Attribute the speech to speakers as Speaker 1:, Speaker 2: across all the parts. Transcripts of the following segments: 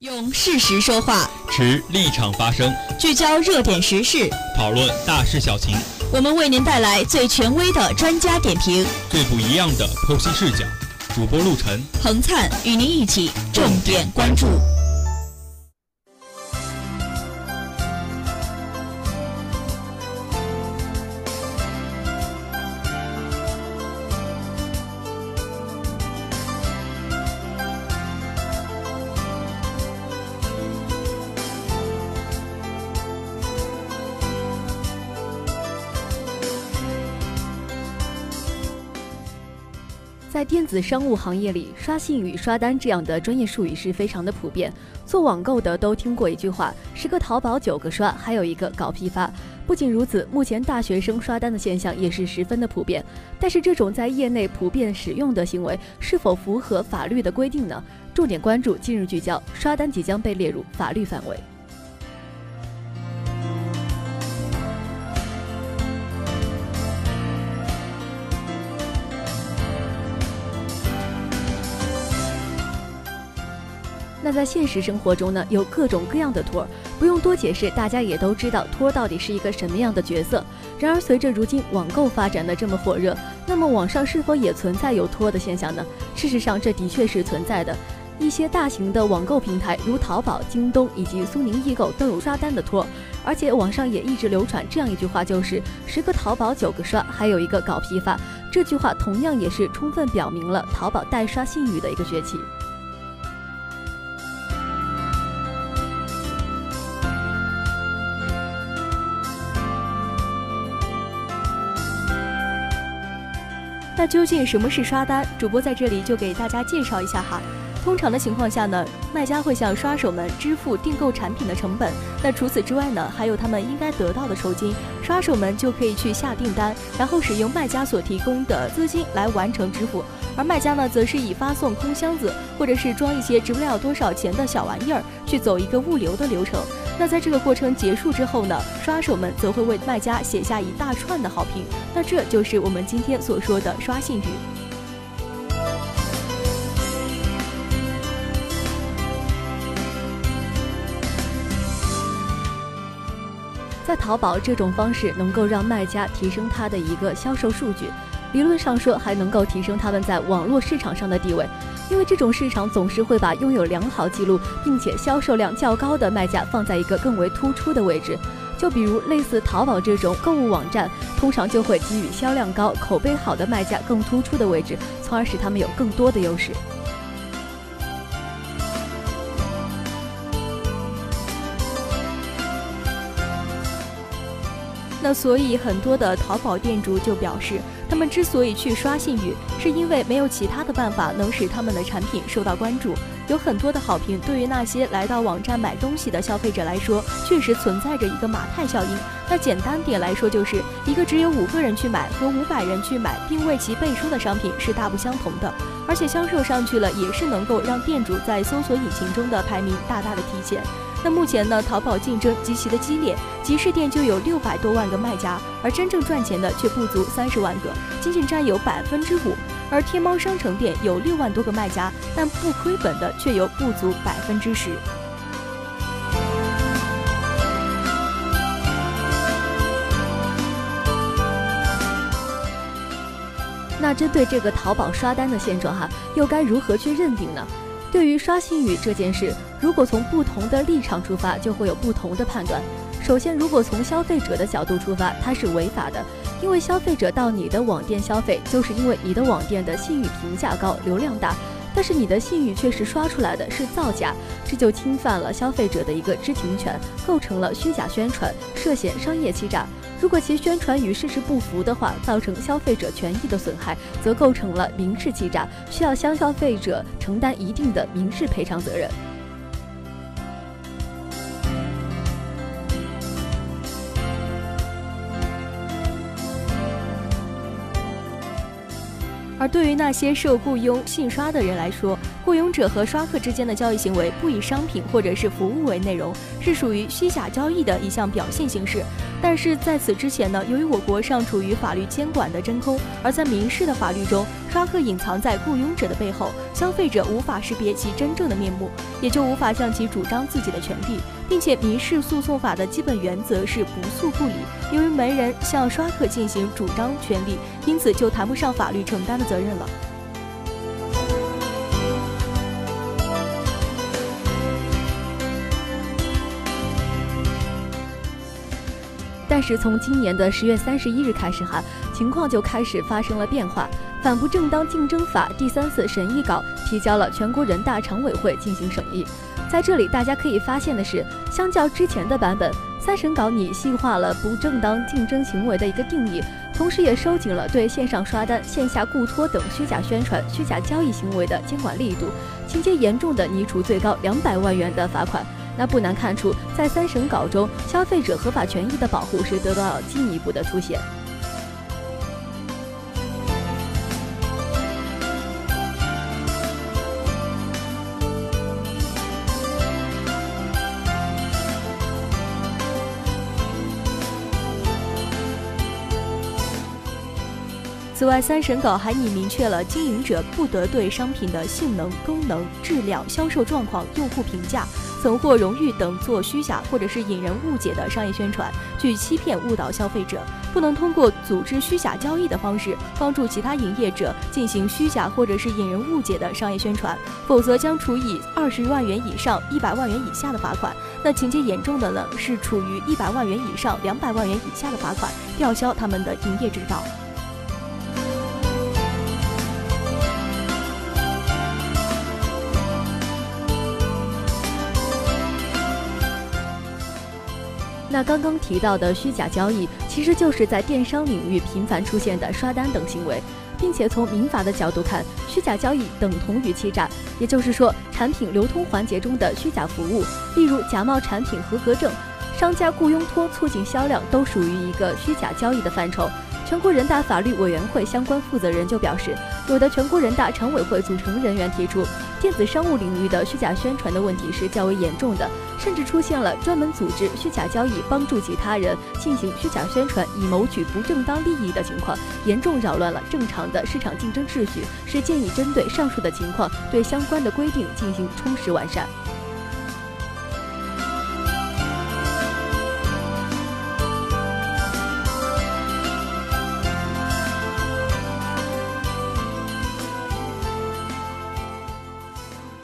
Speaker 1: 用事实说话，
Speaker 2: 持立场发声，
Speaker 1: 聚焦热点时事，
Speaker 2: 讨论大事小情。
Speaker 1: 我们为您带来最权威的专家点评，
Speaker 2: 最不一样的剖析视角。主播陆晨、
Speaker 1: 彭灿与您一起重点关注。
Speaker 3: 在电子商务行业里，刷信誉、刷单这样的专业术语是非常的普遍。做网购的都听过一句话：“十个淘宝九个刷，还有一个搞批发。”不仅如此，目前大学生刷单的现象也是十分的普遍。但是，这种在业内普遍使用的行为是否符合法律的规定呢？重点关注今日聚焦：刷单即将被列入法律范围。那在现实生活中呢，有各种各样的托儿，不用多解释，大家也都知道托儿到底是一个什么样的角色。然而，随着如今网购发展的这么火热，那么网上是否也存在有托儿的现象呢？事实上，这的确是存在的。一些大型的网购平台，如淘宝、京东以及苏宁易购，都有刷单的托儿。而且网上也一直流传这样一句话，就是“十个淘宝九个刷，还有一个搞批发”。这句话同样也是充分表明了淘宝代刷信誉的一个崛起。那究竟什么是刷单？主播在这里就给大家介绍一下哈。通常的情况下呢，卖家会向刷手们支付订购产品的成本。那除此之外呢，还有他们应该得到的酬金，刷手们就可以去下订单，然后使用卖家所提供的资金来完成支付。而卖家呢，则是以发送空箱子或者是装一些值不了多少钱的小玩意儿去走一个物流的流程。那在这个过程结束之后呢，刷手们则会为卖家写下一大串的好评。那这就是我们今天所说的刷信誉。在淘宝，这种方式能够让卖家提升他的一个销售数据，理论上说还能够提升他们在网络市场上的地位。因为这种市场总是会把拥有良好记录并且销售量较高的卖家放在一个更为突出的位置，就比如类似淘宝这种购物网站，通常就会给予销量高、口碑好的卖家更突出的位置，从而使他们有更多的优势。那所以很多的淘宝店主就表示，他们之所以去刷信誉，是因为没有其他的办法能使他们的产品受到关注。有很多的好评，对于那些来到网站买东西的消费者来说，确实存在着一个马太效应。那简单点来说，就是一个只有五个人去买和五百人去买并为其背书的商品是大不相同的。而且销售上去了，也是能够让店主在搜索引擎中的排名大大的提前。那目前呢，淘宝竞争极其的激烈，集市店就有六百多万个卖家，而真正赚钱的却不足三十万个，仅仅占有百分之五。而天猫商城店有六万多个卖家，但不亏本的却有不足百分之十。那针对这个淘宝刷单的现状哈，又该如何去认定呢？对于刷信誉这件事，如果从不同的立场出发，就会有不同的判断。首先，如果从消费者的角度出发，它是违法的，因为消费者到你的网店消费，就是因为你的网店的信誉评价高、流量大，但是你的信誉却是刷出来的是造假，这就侵犯了消费者的一个知情权，构成了虚假宣传，涉嫌商业欺诈。如果其宣传与事实不符的话，造成消费者权益的损害，则构成了民事欺诈，需要向消费者承担一定的民事赔偿责任。对于那些受雇佣信刷的人来说，雇佣者和刷客之间的交易行为不以商品或者是服务为内容，是属于虚假交易的一项表现形式。但是在此之前呢，由于我国尚处于法律监管的真空，而在民事的法律中，刷客隐藏在雇佣者的背后，消费者无法识别其真正的面目，也就无法向其主张自己的权利，并且民事诉讼法的基本原则是不诉不理。由于没人向刷客进行主张权利，因此就谈不上法律承担的责任了。但是从今年的十月三十一日开始哈，情况就开始发生了变化。反不正当竞争法第三次审议稿提交了全国人大常委会进行审议。在这里，大家可以发现的是，相较之前的版本，三审稿拟细化了不正当竞争行为的一个定义，同时也收紧了对线上刷单、线下雇托等虚假宣传、虚假交易行为的监管力度，情节严重的拟处最高两百万元的罚款。那不难看出，在三审稿中，消费者合法权益的保护是得到了进一步的凸显。此外，三审稿还拟明确了经营者不得对商品的性能、功能、质量、销售状况、用户评价。曾获荣誉等做虚假或者是引人误解的商业宣传，去欺骗误导消费者，不能通过组织虚假交易的方式帮助其他营业者进行虚假或者是引人误解的商业宣传，否则将处以二十万元以上一百万元以下的罚款。那情节严重的呢，是处于一百万元以上两百万元以下的罚款，吊销他们的营业执照。那刚刚提到的虚假交易，其实就是在电商领域频繁出现的刷单等行为，并且从民法的角度看，虚假交易等同于欺诈，也就是说，产品流通环节中的虚假服务，例如假冒产品合格证、商家雇佣托促进销量，都属于一个虚假交易的范畴。全国人大法律委员会相关负责人就表示，有的全国人大常委会组成人员提出，电子商务领域的虚假宣传的问题是较为严重的，甚至出现了专门组织虚假交易、帮助其他人进行虚假宣传以谋取不正当利益的情况，严重扰乱了正常的市场竞争秩序，是建议针对上述的情况，对相关的规定进行充实完善。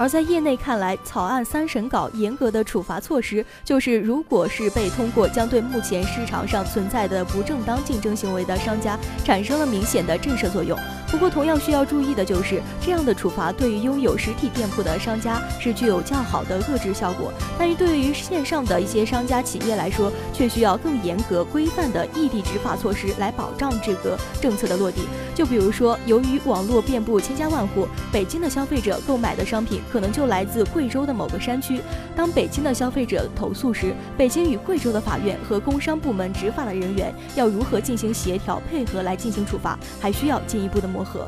Speaker 3: 而在业内看来，草案三审稿严格的处罚措施，就是如果是被通过，将对目前市场上存在的不正当竞争行为的商家产生了明显的震慑作用。不过，同样需要注意的就是，这样的处罚对于拥有实体店铺的商家是具有较好的遏制效果，但是对于线上的一些商家企业来说，却需要更严格规范的异地执法措施来保障这个政策的落地。就比如说，由于网络遍布千家万户，北京的消费者购买的商品可能就来自贵州的某个山区。当北京的消费者投诉时，北京与贵州的法院和工商部门执法的人员要如何进行协调配合来进行处罚，还需要进一步的磨合。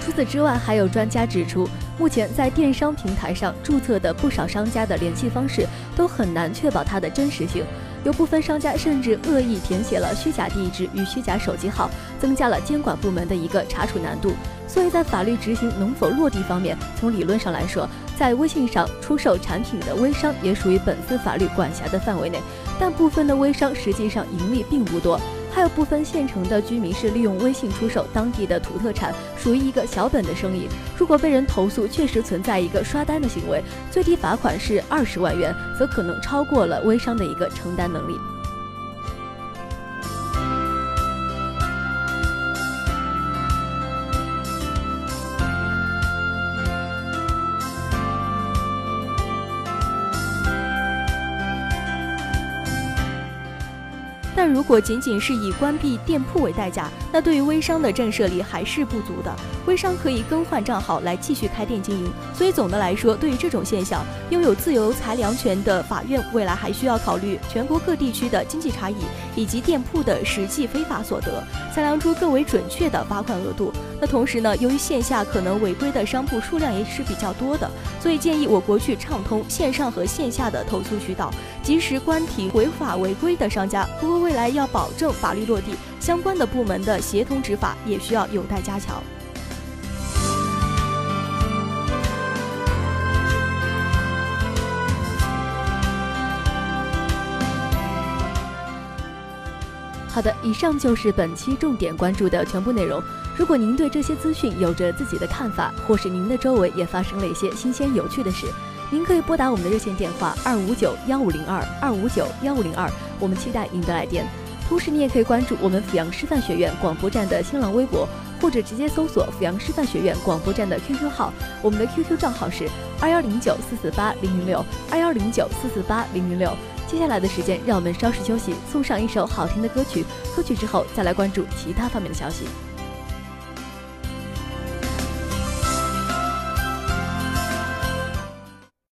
Speaker 3: 除此之外，还有专家指出，目前在电商平台上注册的不少商家的联系方式都很难确保它的真实性。有部分商家甚至恶意填写了虚假地址与虚假手机号，增加了监管部门的一个查处难度。所以在法律执行能否落地方面，从理论上来说，在微信上出售产品的微商也属于本次法律管辖的范围内，但部分的微商实际上盈利并不多。还有部分县城的居民是利用微信出售当地的土特产，属于一个小本的生意。如果被人投诉，确实存在一个刷单的行为，最低罚款是二十万元，则可能超过了微商的一个承担能力。如果仅仅是以关闭店铺为代价，那对于微商的震慑力还是不足的。微商可以更换账号来继续开店经营，所以总的来说，对于这种现象，拥有自由裁量权的法院未来还需要考虑全国各地区的经济差异以及店铺的实际非法所得，裁量出更为准确的罚款额度。那同时呢，由于线下可能违规的商铺数量也是比较多的，所以建议我国去畅通线上和线下的投诉渠道，及时关停违法违规的商家。不过未来要保证法律落地，相关的部门的协同执法也需要有待加强。好的，以上就是本期重点关注的全部内容。如果您对这些资讯有着自己的看法，或是您的周围也发生了一些新鲜有趣的事，您可以拨打我们的热线电话二五九幺五零二二五九幺五零二，我们期待您的来电。同时，你也可以关注我们阜阳师范学院广播站的新浪微博，或者直接搜索阜阳师范学院广播站的 QQ 号，我们的 QQ 账号是二幺零九四四八零零六二幺零九四四八零零六。接下来的时间，让我们稍事休息，送上一首好听的歌曲。歌曲之后，再来关注其他方面的消息。